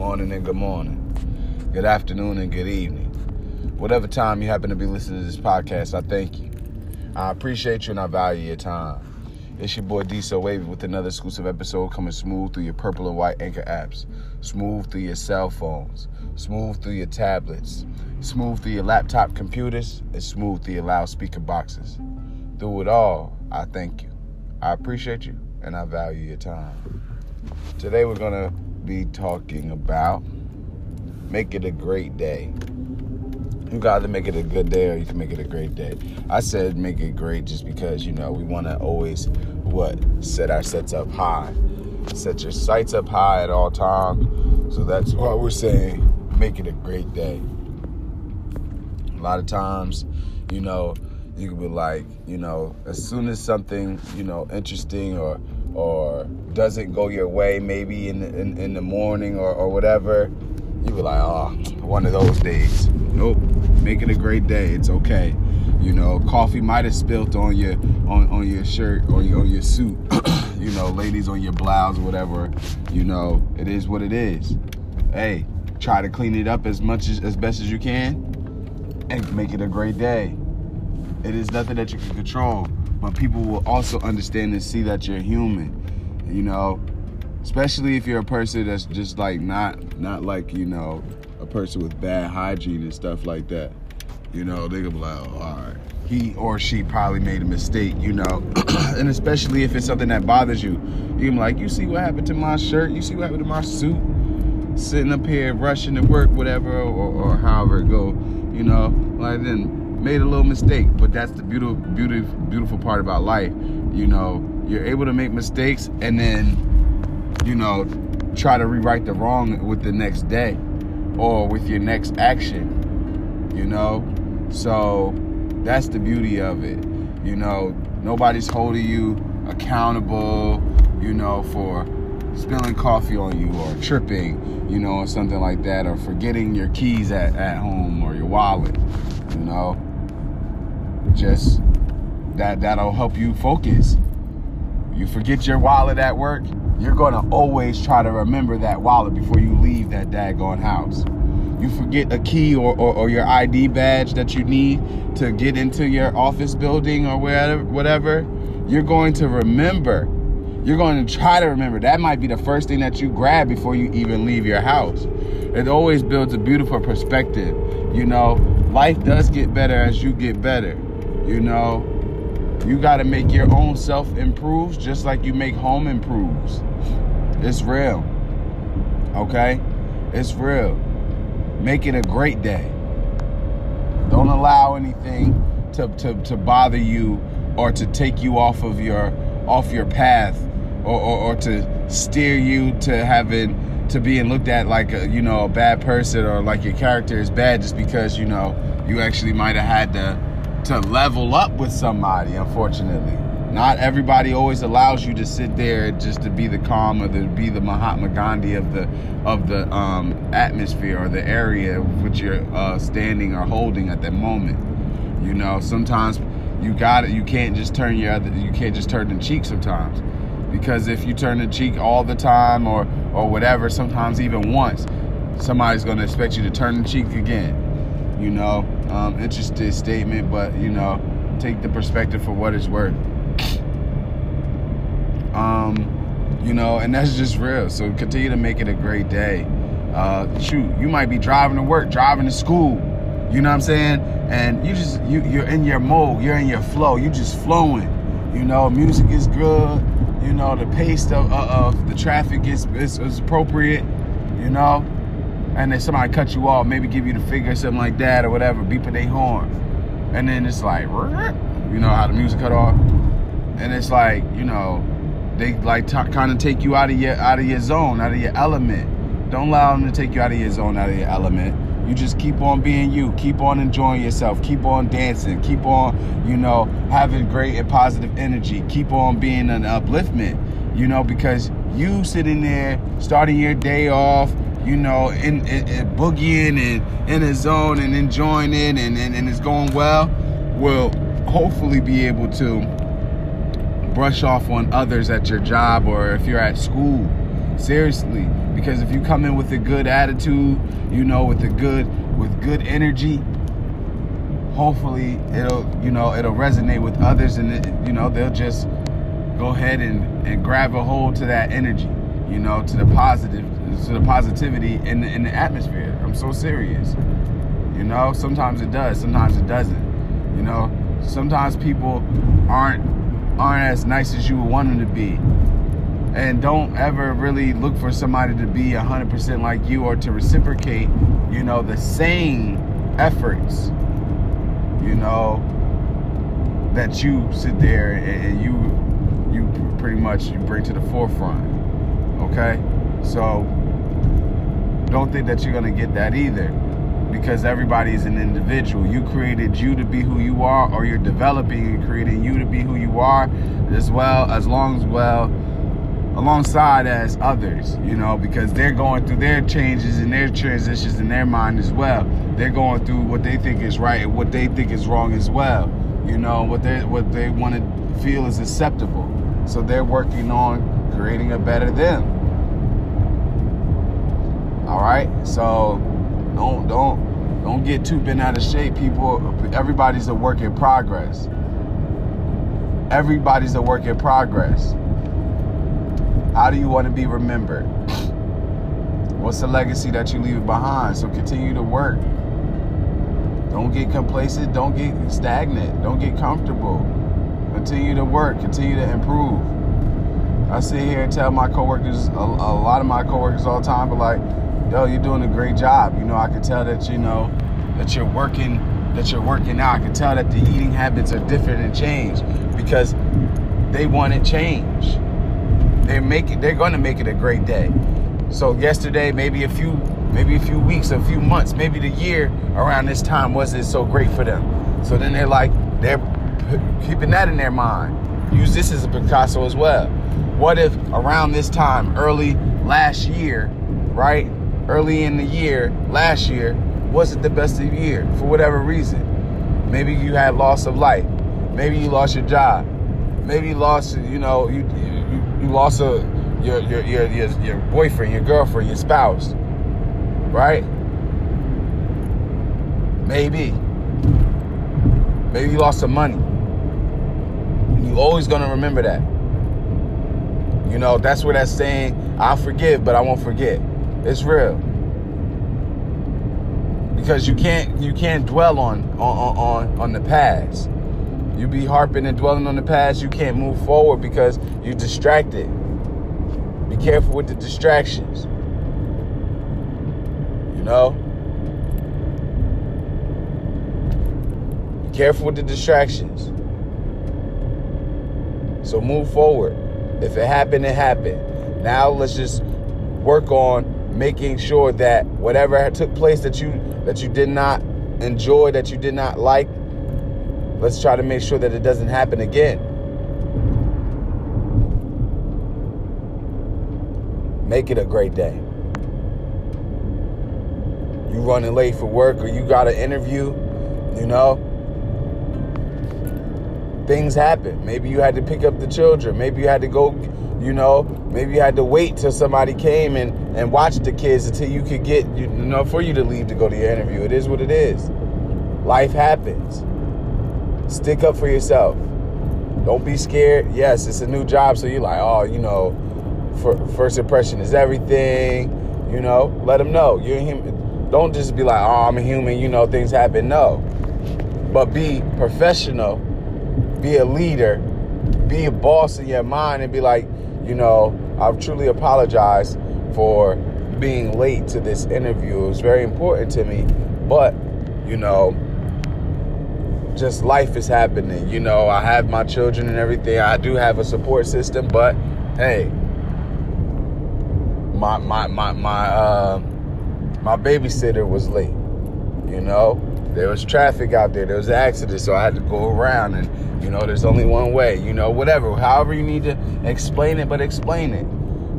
morning and good morning, good afternoon and good evening. Whatever time you happen to be listening to this podcast, I thank you. I appreciate you and I value your time. It's your boy D So Wavy with another exclusive episode coming smooth through your purple and white anchor apps, smooth through your cell phones, smooth through your tablets, smooth through your laptop computers, and smooth through your loudspeaker boxes. Through it all, I thank you. I appreciate you and I value your time. Today we're gonna be talking about make it a great day. You got to make it a good day or you can make it a great day. I said make it great just because, you know, we want to always, what, set our sets up high. Set your sights up high at all times. So that's why we're saying make it a great day. A lot of times, you know, you can be like, you know, as soon as something, you know, interesting or or doesn't go your way, maybe in the, in, in the morning or, or whatever, you be like, oh, one of those days. Nope, make it a great day. It's okay. You know, coffee might have spilt on your on, on your shirt or your, on your suit. you know, ladies on your blouse whatever. You know, it is what it is. Hey, try to clean it up as much as as best as you can, and make it a great day. It is nothing that you can control, but people will also understand and see that you're human. You know, especially if you're a person that's just like not not like you know a person with bad hygiene and stuff like that. You know, they gonna be like, oh, all right, he or she probably made a mistake. You know, and especially if it's something that bothers you, you can like, you see what happened to my shirt? You see what happened to my suit? Sitting up here rushing to work, whatever, or, or however it go. You know, like then made a little mistake, but that's the beautiful, beautiful, beautiful part about life. You know, you're able to make mistakes and then, you know, try to rewrite the wrong with the next day or with your next action. You know, so that's the beauty of it. You know, nobody's holding you accountable. You know, for spilling coffee on you or tripping, you know, or something like that, or forgetting your keys at, at home or your wallet, you know just that that'll help you focus. You forget your wallet at work, you're gonna always try to remember that wallet before you leave that daggone house. You forget a key or, or, or your ID badge that you need to get into your office building or wherever, whatever, you're going to remember. You're going to try to remember. That might be the first thing that you grab before you even leave your house. It always builds a beautiful perspective. You know, life does get better as you get better. You know, you got to make your own self improves just like you make home improves. It's real. Okay? It's real. Make it a great day. Don't allow anything to, to, to bother you or to take you off of your off your path or, or, or to steer you to having to being looked at like a, you know a bad person or like your character is bad just because you know you actually might have had to to level up with somebody, unfortunately. Not everybody always allows you to sit there just to be the calm or to be the Mahatma Gandhi of the of the um, atmosphere or the area which you're uh, standing or holding at that moment. You know, sometimes you got it. You can't just turn your other. You can't just turn the cheek sometimes, because if you turn the cheek all the time or or whatever, sometimes even once, somebody's gonna expect you to turn the cheek again. You know, um, interested statement, but you know, take the perspective for what it's worth. Um, you know, and that's just real. So continue to make it a great day. Uh, shoot, you might be driving to work, driving to school. You know what I'm saying? And you just you you're in your mode, you're in your flow, you just flowing. You know, music is good. You know, the pace of, of the traffic is, is, is appropriate. You know, and then somebody cut you off, maybe give you the figure, something like that, or whatever, beeping their horn. And then it's like, you know how the music cut off? And it's like, you know, they like kind of take you out of your out of your zone, out of your element. Don't allow them to take you out of your zone, out of your element. You just keep on being you. Keep on enjoying yourself. Keep on dancing. Keep on, you know, having great and positive energy. Keep on being an upliftment, you know, because you sitting there starting your day off you know, in, in, in boogieing and in a zone and enjoying it and, and, and it's going well, will hopefully be able to brush off on others at your job or if you're at school. Seriously, Because if you come in with a good attitude, you know, with a good with good energy, hopefully it'll you know it'll resonate with others, and it, you know they'll just go ahead and, and grab a hold to that energy, you know, to the positive, to the positivity in the, in the atmosphere. I'm so serious. You know, sometimes it does, sometimes it doesn't. You know, sometimes people aren't aren't as nice as you would want them to be. And don't ever really look for somebody to be 100% like you or to reciprocate, you know, the same efforts, you know, that you sit there and you you pretty much you bring to the forefront. Okay? So don't think that you're going to get that either because everybody is an individual. You created you to be who you are, or you're developing and creating you to be who you are, as well as long as well alongside as others, you know, because they're going through their changes and their transitions in their mind as well. They're going through what they think is right and what they think is wrong as well. You know, what they what they want to feel is acceptable. So they're working on creating a better them. Right? So don't don't don't get too bent out of shape. People everybody's a work in progress. Everybody's a work in progress. How do you want to be remembered? What's the legacy that you leave behind? So continue to work. Don't get complacent. Don't get stagnant. Don't get comfortable. Continue to work. Continue to improve. I sit here and tell my coworkers, a, a lot of my coworkers all the time, but like, yo, oh, you're doing a great job. You know, I can tell that you know that you're working, that you're working out. I can tell that the eating habits are different and changed because they want to change they're making they're going to make it a great day. So yesterday, maybe a few maybe a few weeks, a few months, maybe the year around this time wasn't so great for them. So then they're like they're keeping that in their mind. Use this as a Picasso as well. What if around this time, early last year, right? Early in the year, last year, wasn't the best of year for whatever reason. Maybe you had loss of life. Maybe you lost your job. Maybe you lost, you know, you you lost a your your your your, your boyfriend, your girlfriend, your spouse, right? Maybe. Maybe you lost some money. You always gonna remember that. You know, that's where that saying, I'll forgive, but I won't forget. It's real. Because you can't you can't dwell on on on, on the past. You be harping and dwelling on the past, you can't move forward because you're distracted. Be careful with the distractions. You know? Be careful with the distractions. So move forward. If it happened, it happened. Now let's just work on making sure that whatever took place that you that you did not enjoy, that you did not like, Let's try to make sure that it doesn't happen again. Make it a great day. You running late for work or you got an interview, you know? Things happen. Maybe you had to pick up the children. Maybe you had to go, you know, maybe you had to wait till somebody came and, and watch the kids until you could get, you know, for you to leave to go to your interview. It is what it is. Life happens. Stick up for yourself. Don't be scared. Yes, it's a new job, so you're like, oh, you know, for, first impression is everything. You know, let them know you're human. Don't just be like, oh, I'm a human. You know, things happen. No, but be professional. Be a leader. Be a boss in your mind, and be like, you know, I've truly apologized for being late to this interview. It was very important to me, but you know, just life is happening. You know, I have my children and everything. I do have a support system, but hey, my my my my uh my babysitter was late. You know, there was traffic out there. There was an accident, so I had to go around and you know, there's only one way. You know, whatever. However you need to explain it, but explain it.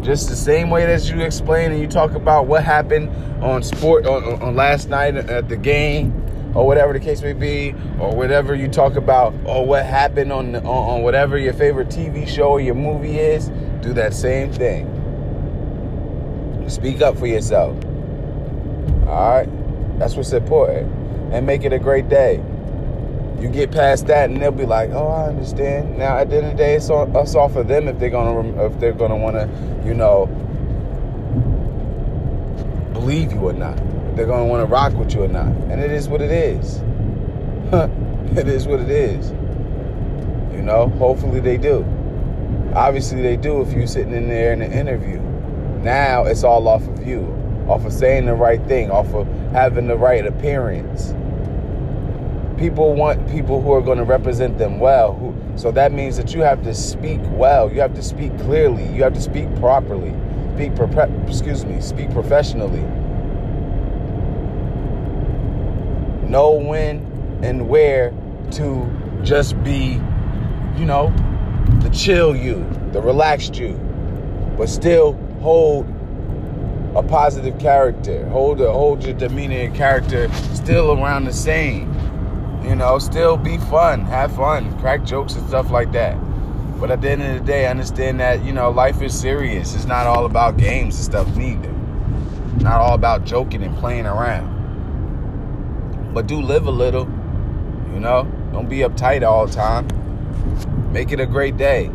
Just the same way that you explain and you talk about what happened on sport on, on last night at the game or whatever the case may be, or whatever you talk about, or what happened on, on, on whatever your favorite TV show or your movie is, do that same thing. Speak up for yourself. All right? That's what's important. And make it a great day. You get past that, and they'll be like, "Oh, I understand." Now, at the end of the day, it's all, it's all for them if they're gonna if they're gonna want to, you know, believe you or not. If they're gonna want to rock with you or not. And it is what it is. it is what it is. You know. Hopefully they do. Obviously they do if you're sitting in there in an interview. Now it's all off of you, off of saying the right thing, off of having the right appearance people want people who are going to represent them well. Who, so that means that you have to speak well. You have to speak clearly. You have to speak properly. Speak, excuse me, speak professionally. Know when and where to just be, you know, the chill you, the relaxed you, but still hold a positive character. Hold a, hold your demeanor and character still around the same. You know, still be fun, have fun, crack jokes and stuff like that. But at the end of the day, I understand that, you know, life is serious. It's not all about games and stuff neither. Not all about joking and playing around. But do live a little, you know? Don't be uptight all the time. Make it a great day.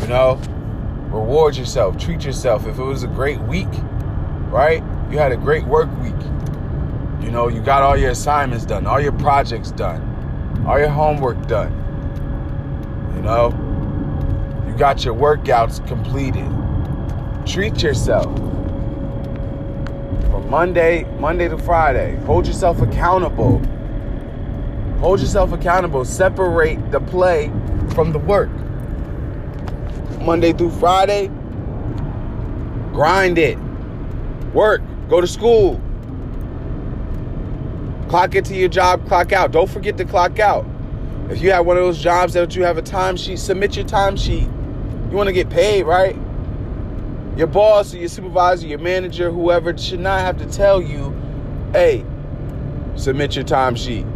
You know? Reward yourself, treat yourself. If it was a great week, right? You had a great work week know, you got all your assignments done, all your projects done, all your homework done. You know, you got your workouts completed. Treat yourself. From Monday, Monday to Friday, hold yourself accountable. Hold yourself accountable. Separate the play from the work. Monday through Friday, grind it. Work. Go to school. Clock into your job, clock out. Don't forget to clock out. If you have one of those jobs that you have a timesheet, submit your timesheet. You want to get paid, right? Your boss or your supervisor, your manager, whoever should not have to tell you, hey, submit your timesheet.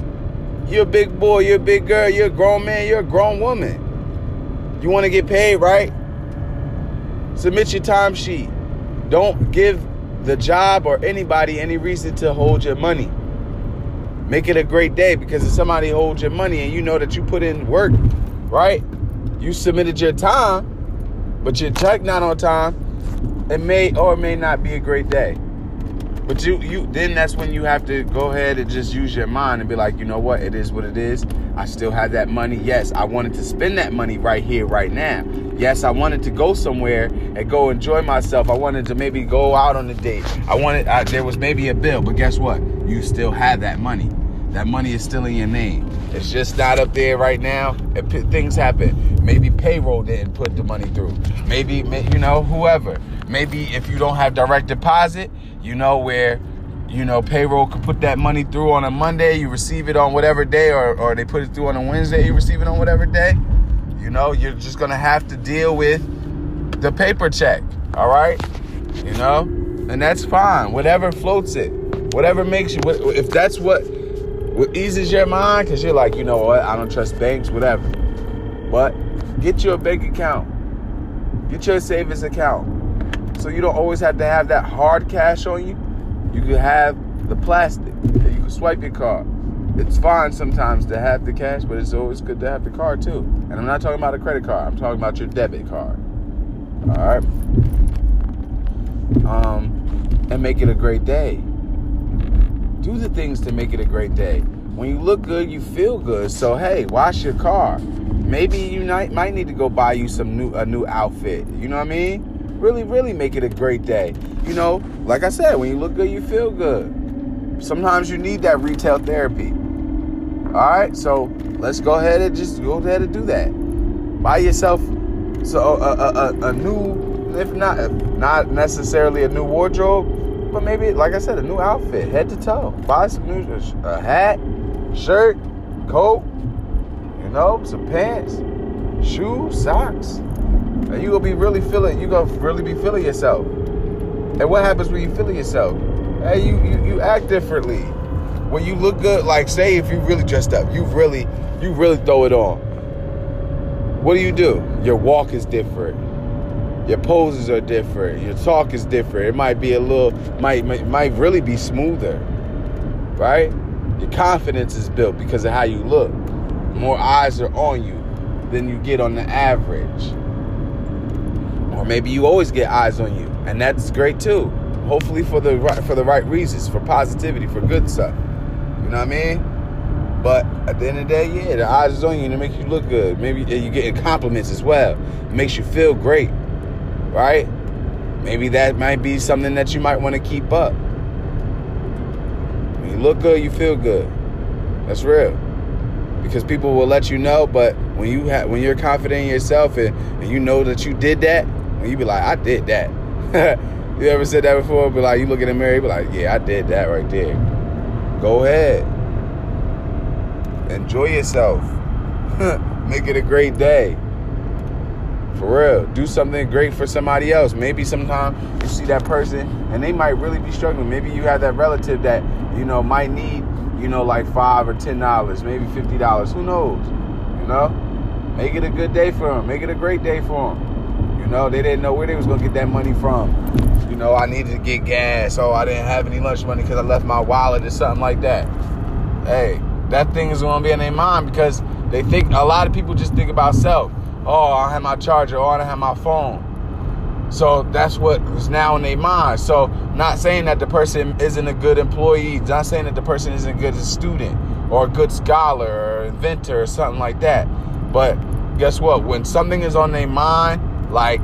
You're a big boy, you're a big girl, you're a grown man, you're a grown woman. You want to get paid, right? Submit your timesheet. Don't give the job or anybody any reason to hold your money. Make it a great day because if somebody holds your money and you know that you put in work, right? You submitted your time, but your check not on time, it may or may not be a great day. But you you then that's when you have to go ahead and just use your mind and be like, you know what, it is what it is. I still have that money. Yes, I wanted to spend that money right here, right now. Yes, I wanted to go somewhere and go enjoy myself. I wanted to maybe go out on a date. I wanted I, there was maybe a bill, but guess what? You still have that money. That money is still in your name. It's just not up there right now. If things happen. Maybe payroll didn't put the money through. Maybe, you know, whoever. Maybe if you don't have direct deposit, you know, where, you know, payroll could put that money through on a Monday, you receive it on whatever day, or, or they put it through on a Wednesday, you receive it on whatever day. You know, you're just to have to deal with the paper check. All right? You know? And that's fine. Whatever floats it. Whatever makes you, if that's what what eases your mind because you're like, you know what, I don't trust banks, whatever. But get you a bank account, get your savings account, so you don't always have to have that hard cash on you. You can have the plastic. You can swipe your card. It's fine sometimes to have the cash, but it's always good to have the card too. And I'm not talking about a credit card. I'm talking about your debit card. All right. Um, and make it a great day do the things to make it a great day. When you look good, you feel good. So hey, wash your car. Maybe you might might need to go buy you some new a new outfit. You know what I mean? Really, really make it a great day. You know, like I said, when you look good, you feel good. Sometimes you need that retail therapy. All right, so let's go ahead and just go ahead and do that. Buy yourself so a, a, a, a new, if not not necessarily a new wardrobe, but maybe, like I said, a new outfit, head to toe. Buy some new, a hat, shirt, coat, you know, some pants, shoes, socks. And you gonna be really feeling, you gonna really be feeling yourself. And what happens when you feeling yourself? Hey, you, you, you act differently. When you look good, like say if you really dressed up, you really, you really throw it on. What do you do? Your walk is different. Your poses are different. Your talk is different. It might be a little, might might, might really be smoother, right? Your confidence is built because of how you look. More eyes are on you than you get on the average. Or maybe you always get eyes on you, and that's great too. Hopefully for the right for the right reasons, for positivity, for good stuff. You know what I mean? But at the end of the day, yeah, the eyes is on you and it makes you look good. Maybe you're getting compliments as well. It makes you feel great, right? Maybe that might be something that you might want to keep up. When you look good, you feel good. That's real. Because people will let you know, but when you have when you're confident in yourself and, and you know that you did that, when you be like, I did that. you ever said that before? Be like, you look in the mirror, you be like, yeah, I did that right there. Go ahead. Enjoy yourself. Make it a great day. For real. Do something great for somebody else. Maybe sometime you see that person and they might really be struggling. Maybe you have that relative that, you know, might need, you know, like five or ten dollars, maybe fifty dollars. Who knows? You know? Make it a good day for them. Make it a great day for them. You know, they didn't know where they was gonna get that money from. You know, I needed to get gas. Oh, I didn't have any lunch money because I left my wallet or something like that. Hey, that thing is gonna be in their mind because they think a lot of people just think about self. Oh, I have my charger. Oh, I don't have my phone. So that's what is now in their mind. So not saying that the person isn't a good employee, not saying that the person isn't a good as student or a good scholar or inventor or something like that. But guess what? When something is on their mind, like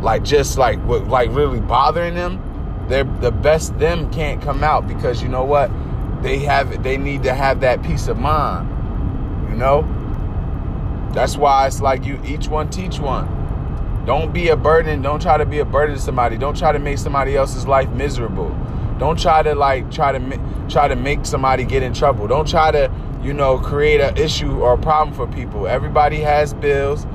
like just like like really bothering them, they're the best them can't come out because you know what? They have they need to have that peace of mind. You know? That's why it's like you each one teach one. Don't be a burden. Don't try to be a burden to somebody. Don't try to make somebody else's life miserable. Don't try to like try to try to make somebody get in trouble. Don't try to, you know, create an issue or a problem for people. Everybody has bills.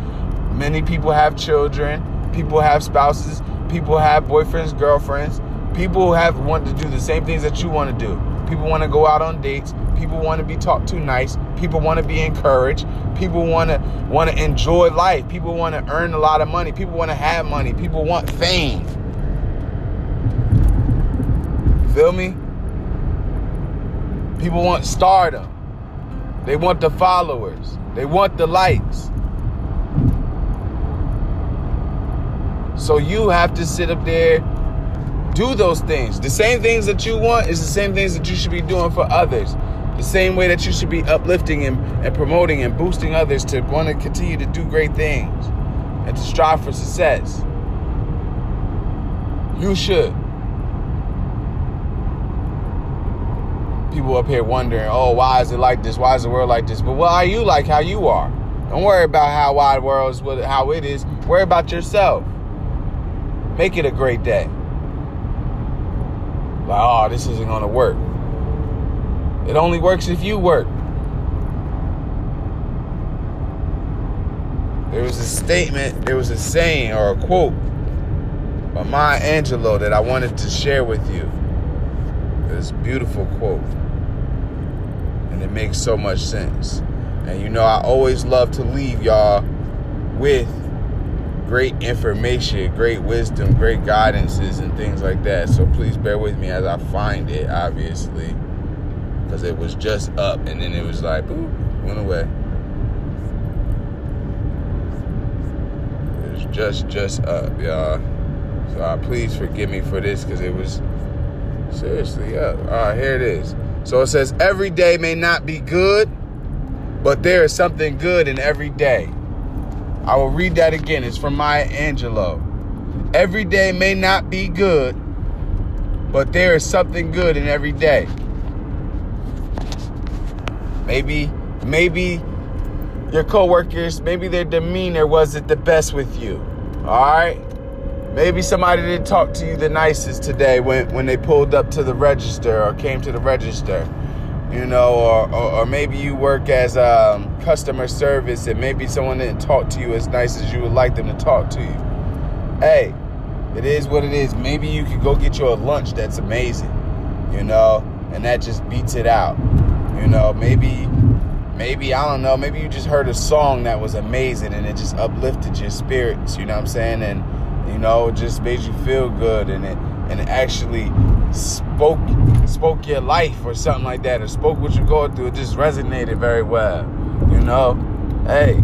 Many people have children. People have spouses. People have boyfriends, girlfriends. People have want to do the same things that you want to do. People want to go out on dates. People want to be talked to nice. People want to be encouraged. People want to want to enjoy life. People want to earn a lot of money. People want to have money. People want fame. Feel me? People want stardom. They want the followers. They want the likes. So you have to sit up there, do those things. The same things that you want is the same things that you should be doing for others. The same way that you should be uplifting and, and promoting and boosting others to want to continue to do great things and to strive for success. You should. People up here wondering, oh, why is it like this? Why is the world like this? But why are you like how you are? Don't worry about how wide world is, how it is. Worry about yourself. Make it a great day. Like, oh, this isn't to work. It only works if you work. There was a statement, there was a saying or a quote by Maya Angelou that I wanted to share with you. This beautiful quote. And it makes so much sense. And you know, I always love to leave y'all with great information, great wisdom, great guidances, and things like that. So please bear with me as I find it, obviously because it was just up and then it was like boop, went away. It was just just up, y'all. So uh, please forgive me for this because it was seriously up. All right, here it is. So it says every day may not be good, but there is something good in every day. I will read that again. It's from Maya Angelou. Every day may not be good, but there is something good in every day. Maybe, maybe your coworkers, maybe their demeanor wasn't the best with you. All right? Maybe somebody didn't talk to you the nicest today when, when they pulled up to the register or came to the register. You know, or, or, or maybe you work as um, customer service and maybe someone didn't talk to you as nice as you would like them to talk to you. Hey, it is what it is. Maybe you could go get you a lunch that's amazing, you know, and that just beats it out. You know, maybe maybe I don't know, maybe you just heard a song that was amazing and it just uplifted your spirits, you know what I'm saying? And You know, it just made you feel good and it and it actually spoke spoke your life or something like that, or spoke what you're going through. It just resonated very well. You know, hey,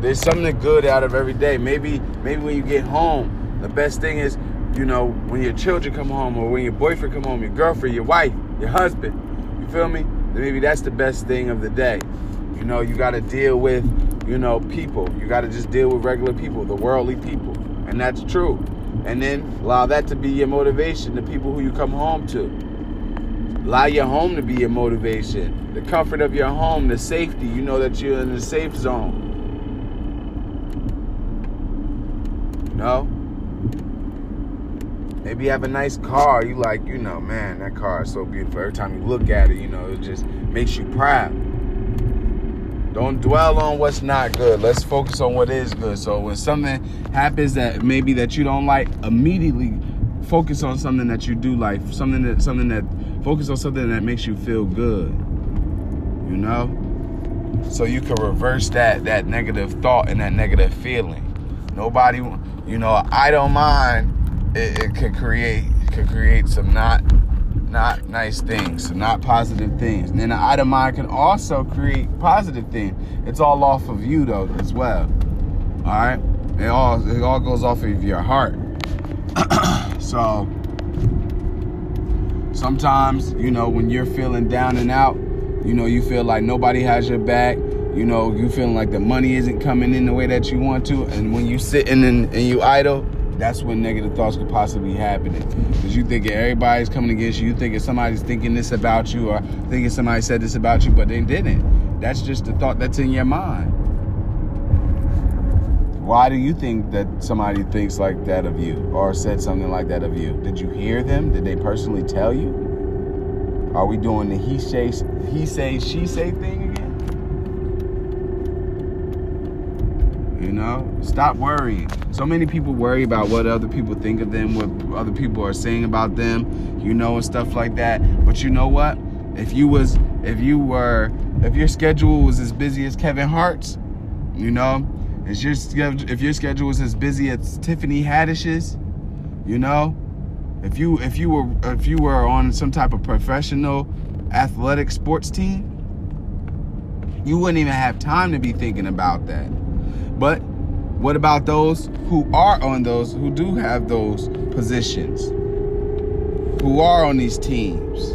there's something good out of every day. Maybe maybe when you get home, the best thing is, you know, when your children come home or when your boyfriend come home, your girlfriend, your wife, your husband. You feel me? Maybe that's the best thing of the day. You know, you got to deal with, you know, people. You got to just deal with regular people, the worldly people. And that's true. And then allow that to be your motivation, the people who you come home to. Allow your home to be your motivation. The comfort of your home, the safety. You know that you're in a safe zone. You know? Maybe you have a nice car. You like, you know, man, that car is so beautiful. Every time you look at it, you know, it just makes you proud. Don't dwell on what's not good. Let's focus on what is good. So when something happens that maybe that you don't like, immediately focus on something that you do like. Something that something that focus on something that makes you feel good. You know? So you can reverse that that negative thought and that negative feeling. Nobody, you know, I don't mind. It, it could create could create some not not nice things, not positive things. And then the item mind can also create positive things. It's all off of you though as well. All right, it all it all goes off of your heart. so sometimes you know when you're feeling down and out, you know you feel like nobody has your back. You know you feeling like the money isn't coming in the way that you want to, and when you sitting and, and you idle that's when negative thoughts could possibly be happening. Because you thinking everybody's coming against you, you thinking somebody's thinking this about you, or thinking somebody said this about you, but they didn't. That's just the thought that's in your mind. Why do you think that somebody thinks like that of you or said something like that of you? Did you hear them? Did they personally tell you? Are we doing the he say he say she say thing again? You know, stop worrying. So many people worry about what other people think of them, what other people are saying about them, you know, and stuff like that. But you know what? If you was, if you were, if your schedule was as busy as Kevin Hart's, you know, if your if your schedule was as busy as Tiffany Haddish's, you know, if you if you were if you were on some type of professional athletic sports team, you wouldn't even have time to be thinking about that. But what about those who are on those, who do have those positions, who are on these teams,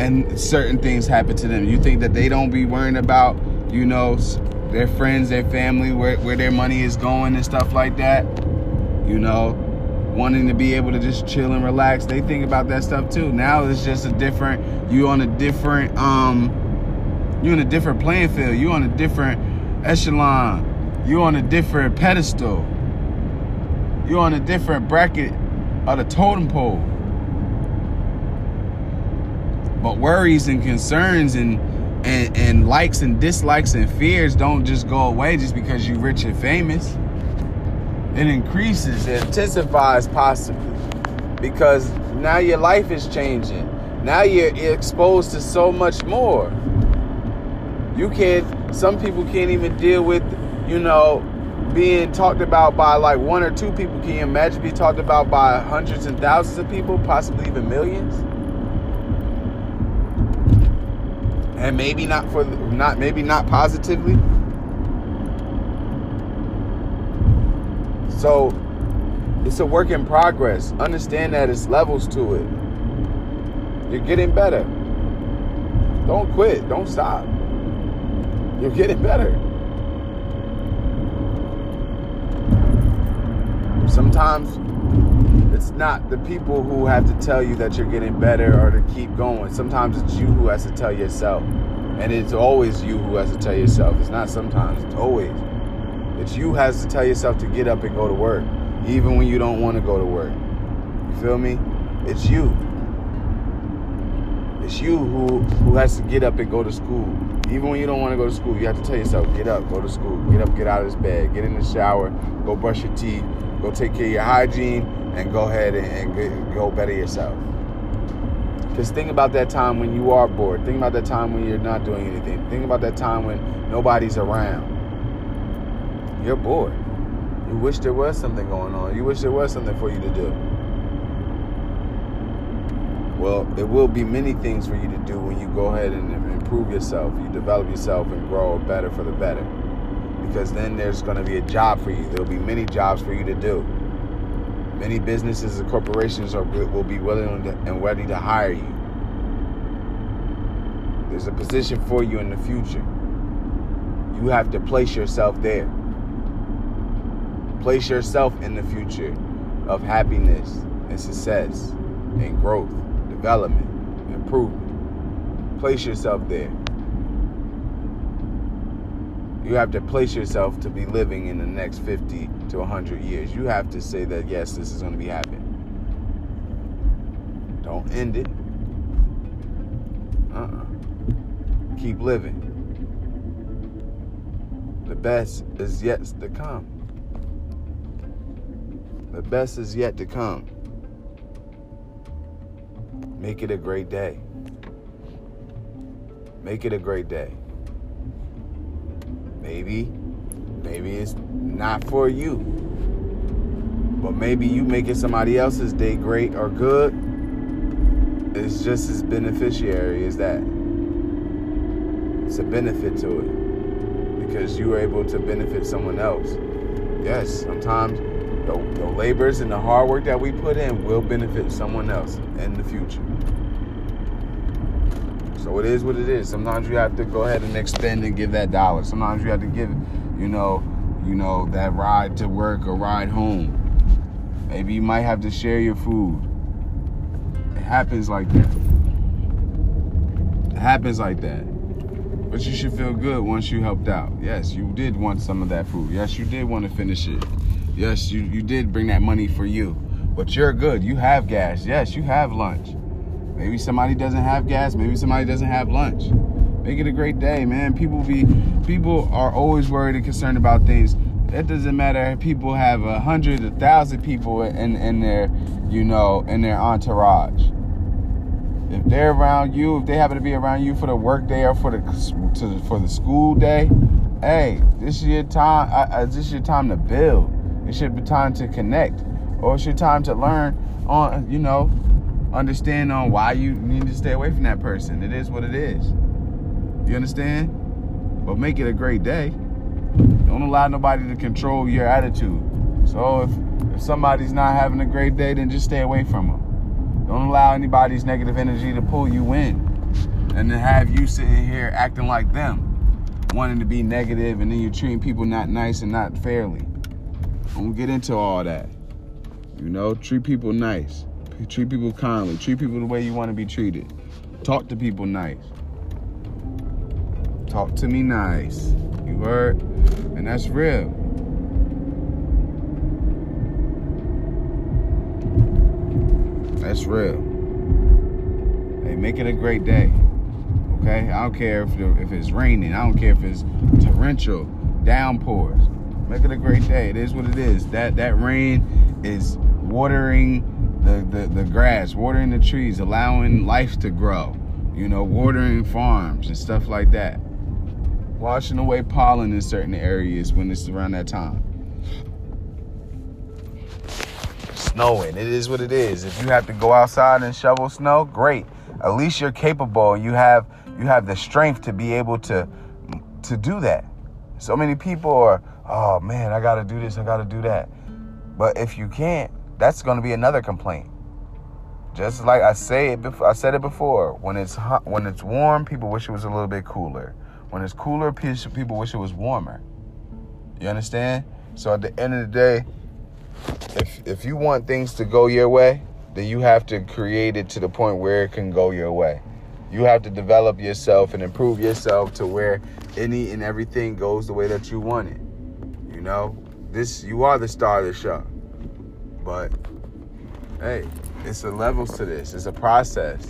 and certain things happen to them? You think that they don't be worrying about, you know, their friends, their family, where, where their money is going and stuff like that? You know, wanting to be able to just chill and relax. They think about that stuff too. Now it's just a different, you on a different, um, you're in a different playing field. You're on a different echelon. You're on a different pedestal. You're on a different bracket of the totem pole. But worries and concerns and, and, and likes and dislikes and fears don't just go away just because you're rich and famous. It increases, it intensifies possibly. Because now your life is changing. Now you're exposed to so much more. You can't, some people can't even deal with, you know, being talked about by like one or two people. Can you imagine being talked about by hundreds and thousands of people, possibly even millions? And maybe not for, not, maybe not positively. So it's a work in progress. Understand that it's levels to it. You're getting better. Don't quit. Don't stop. You're getting better. Sometimes it's not the people who have to tell you that you're getting better or to keep going. Sometimes it's you who has to tell yourself. And it's always you who has to tell yourself. It's not sometimes, it's always. It's you has to tell yourself to get up and go to work, even when you don't want to go to work. You feel me? It's you. It's you who who has to get up and go to school. Even when you don't want to go to school, you have to tell yourself, get up, go to school, get up, get out of this bed, get in the shower, go brush your teeth, go take care of your hygiene, and go ahead and, and go better yourself. Because think about that time when you are bored. Think about that time when you're not doing anything. Think about that time when nobody's around. You're bored. You wish there was something going on. You wish there was something for you to do. Well, there will be many things for you to do when you go ahead and improve yourself. You develop yourself and grow better for the better. Because then there's going to be a job for you. There'll be many jobs for you to do. Many businesses and corporations are, will be willing and ready to hire you. There's a position for you in the future. You have to place yourself there. Place yourself in the future of happiness and success and growth, development, improvement. Place yourself there. You have to place yourself to be living in the next 50 to 100 years. You have to say that, yes, this is going to be happening. Don't end it. Uh uh Keep living. The best is yet to come. The best is yet to come. Make it a great day. Make it a great day. Maybe, maybe it's not for you. But maybe you making somebody else's day great or good is just as beneficiary as that. It's a benefit to it because you were able to benefit someone else. Yes, sometimes the, the labors and the hard work that we put in will benefit someone else in the future. So it is what it is. Sometimes you have to go ahead and extend and give that dollar. Sometimes you have to give, you know, you know, that ride to work or ride home. Maybe you might have to share your food. It happens like that. It happens like that. But you should feel good once you helped out. Yes, you did want some of that food. Yes, you did want to finish it. Yes, you, you did bring that money for you. But you're good. You have gas. Yes, you have lunch. Maybe somebody doesn't have gas. Maybe somebody doesn't have lunch. Make it a great day, man. People be people are always worried and concerned about things. It doesn't matter if people have a hundred, a thousand people in, in their, you know, in their entourage if they're around you, if they happen to be around you for the work day or for the to, for the school day, hey, this is your time. Uh, uh, this is your time to build. It should be time to connect, or it's your time to learn on, you know, understand on why you need to stay away from that person. It is what it is. You understand? But make it a great day. Don't allow nobody to control your attitude. So if if somebody's not having a great day, then just stay away from them. Don't allow anybody's negative energy to pull you in and to have you sitting here acting like them, wanting to be negative, and then you're treating people not nice and not fairly. Don't get into all that. You know, treat people nice. Treat people kindly. Treat people the way you want to be treated. Talk to people nice. Talk to me nice. You heard? And that's real. That's real. Hey, make it a great day. Okay? I don't care if, if it's raining. I don't care if it's torrential downpours. Make it a great day. It is what it is. That that rain is watering the, the, the grass, watering the trees, allowing life to grow. You know, watering farms and stuff like that. Washing away pollen in certain areas when it's around that time snowing. It is what it is. If you have to go outside and shovel snow, great. At least you're capable. You have you have the strength to be able to to do that. So many people are, oh man, I got to do this, I got to do that. But if you can't, that's going to be another complaint. Just like I say it before, I said it before. When it's hot, when it's warm, people wish it was a little bit cooler. When it's cooler, people wish it was warmer. You understand? So at the end of the day, if if you want things to go your way, then you have to create it to the point where it can go your way. You have to develop yourself and improve yourself to where any and everything goes the way that you want it. You know, this you are the star of the show. But hey, it's a levels to this. It's a process.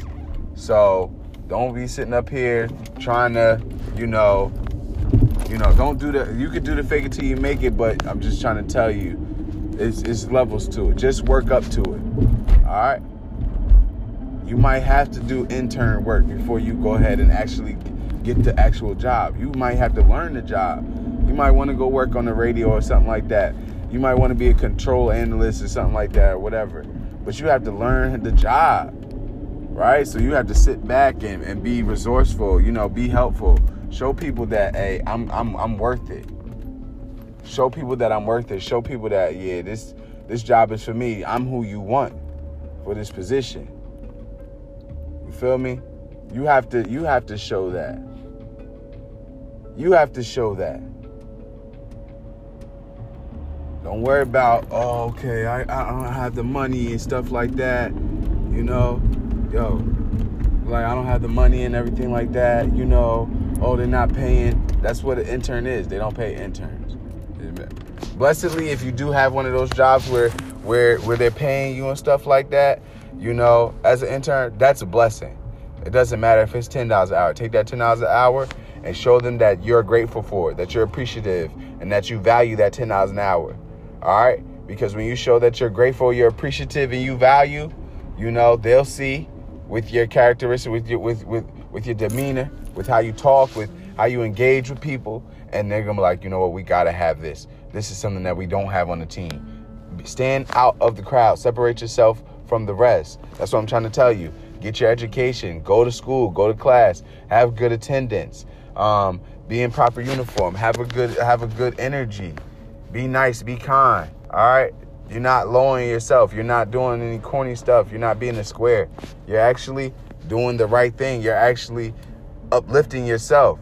So don't be sitting up here trying to, you know, you know, don't do the you could do the fake it till you make it, but I'm just trying to tell you it's, it's levels to it. Just work up to it. All right. You might have to do intern work before you go ahead and actually get the actual job. You might have to learn the job. You might want to go work on the radio or something like that You might want to be a control analyst or something like that or whatever. But you have to learn the job, right? So you have to sit back and, and be resourceful, you know, be helpful. Show people that, hey, I'm, I'm, I'm worth it. Show people that I'm worth it. Show people that, yeah, this, this job is for me. I'm who you want for this position. You feel me? You have to you have to show that. You have to show that. Don't worry about, oh, okay, I, I don't have the money and stuff like that. You know, yo, like I don't have the money and everything like that. You know, oh, they're not paying. That's what an intern is. They don't pay interns. Blessedly, if you do have one of those jobs where where where they're paying you and stuff like that, you know, as an intern, that's a blessing. It doesn't matter if it's ten dollars an hour. Take that ten dollars an hour and show them that you're grateful for it, that you're appreciative, and that you value that ten dollars an hour. All right, because when you show that you're grateful, you're appreciative, and you value, you know, they'll see with your characteristics, with your with with with your demeanor, with how you talk, with how you engage with people, and they're gonna be like, you know what, we gotta have this. This is something that we don't have on the team. Stand out of the crowd, separate yourself from the rest. That's what I'm trying to tell you. Get your education, go to school, go to class, have good attendance, um, be in proper uniform, have a good have a good energy, be nice, be kind. All right. You're not lowering yourself. You're not doing any corny stuff. You're not being a square. You're actually doing the right thing. You're actually uplifting yourself.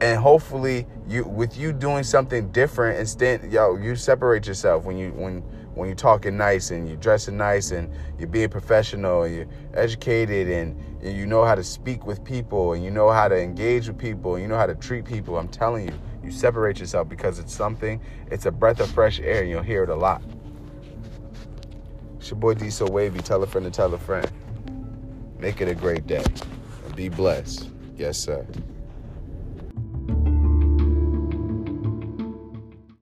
And hopefully you with you doing something different instead yo, you separate yourself when you when when you're talking nice and you're dressing nice and you're being professional and you're educated and, and you know how to speak with people and you know how to engage with people and you know how to treat people. I'm telling you, you separate yourself because it's something, it's a breath of fresh air and you'll hear it a lot. It's your boy D So Wavy. Tell a friend to tell a friend. Make it a great day. And be blessed. Yes, sir.